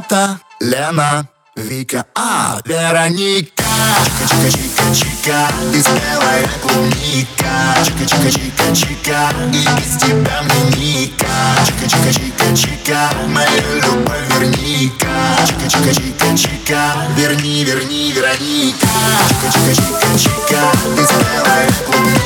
Света, Лена, Вика, а, Вероника. Чика-чика-чика-чика, ты спелая клубника. Чика-чика-чика-чика, и без тебя мне ника Чика-чика-чика-чика, мою любовь верника. Чика-чика-чика-чика, верни, верни, Вероника. Чика-чика-чика-чика, ты спелая клубника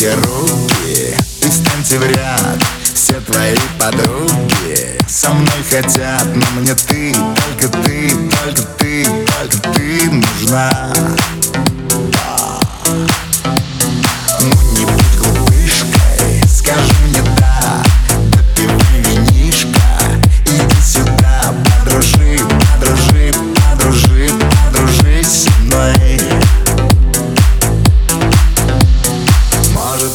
Поднимите руки и встаньте в ряд Все твои подруги со мной хотят Но мне ты,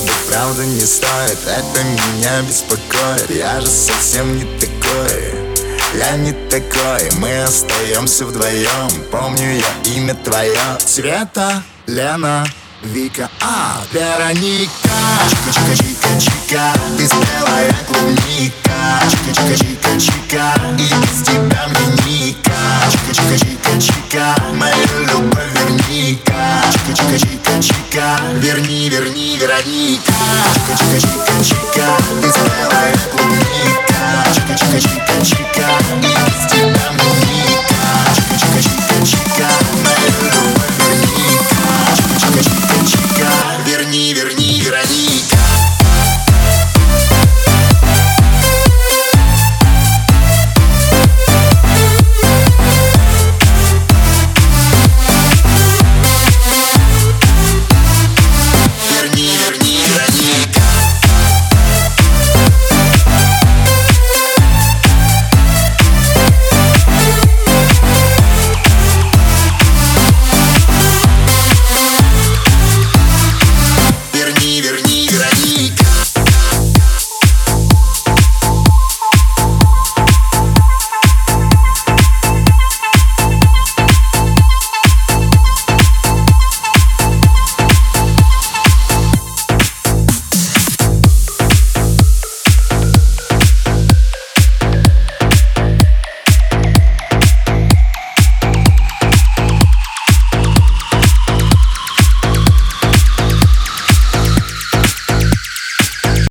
быть, правда не стоит Это меня беспокоит. Я же совсем не такой я не такой, мы остаемся вдвоем Помню я имя твое. Света, Лена, Вика, а, Вероника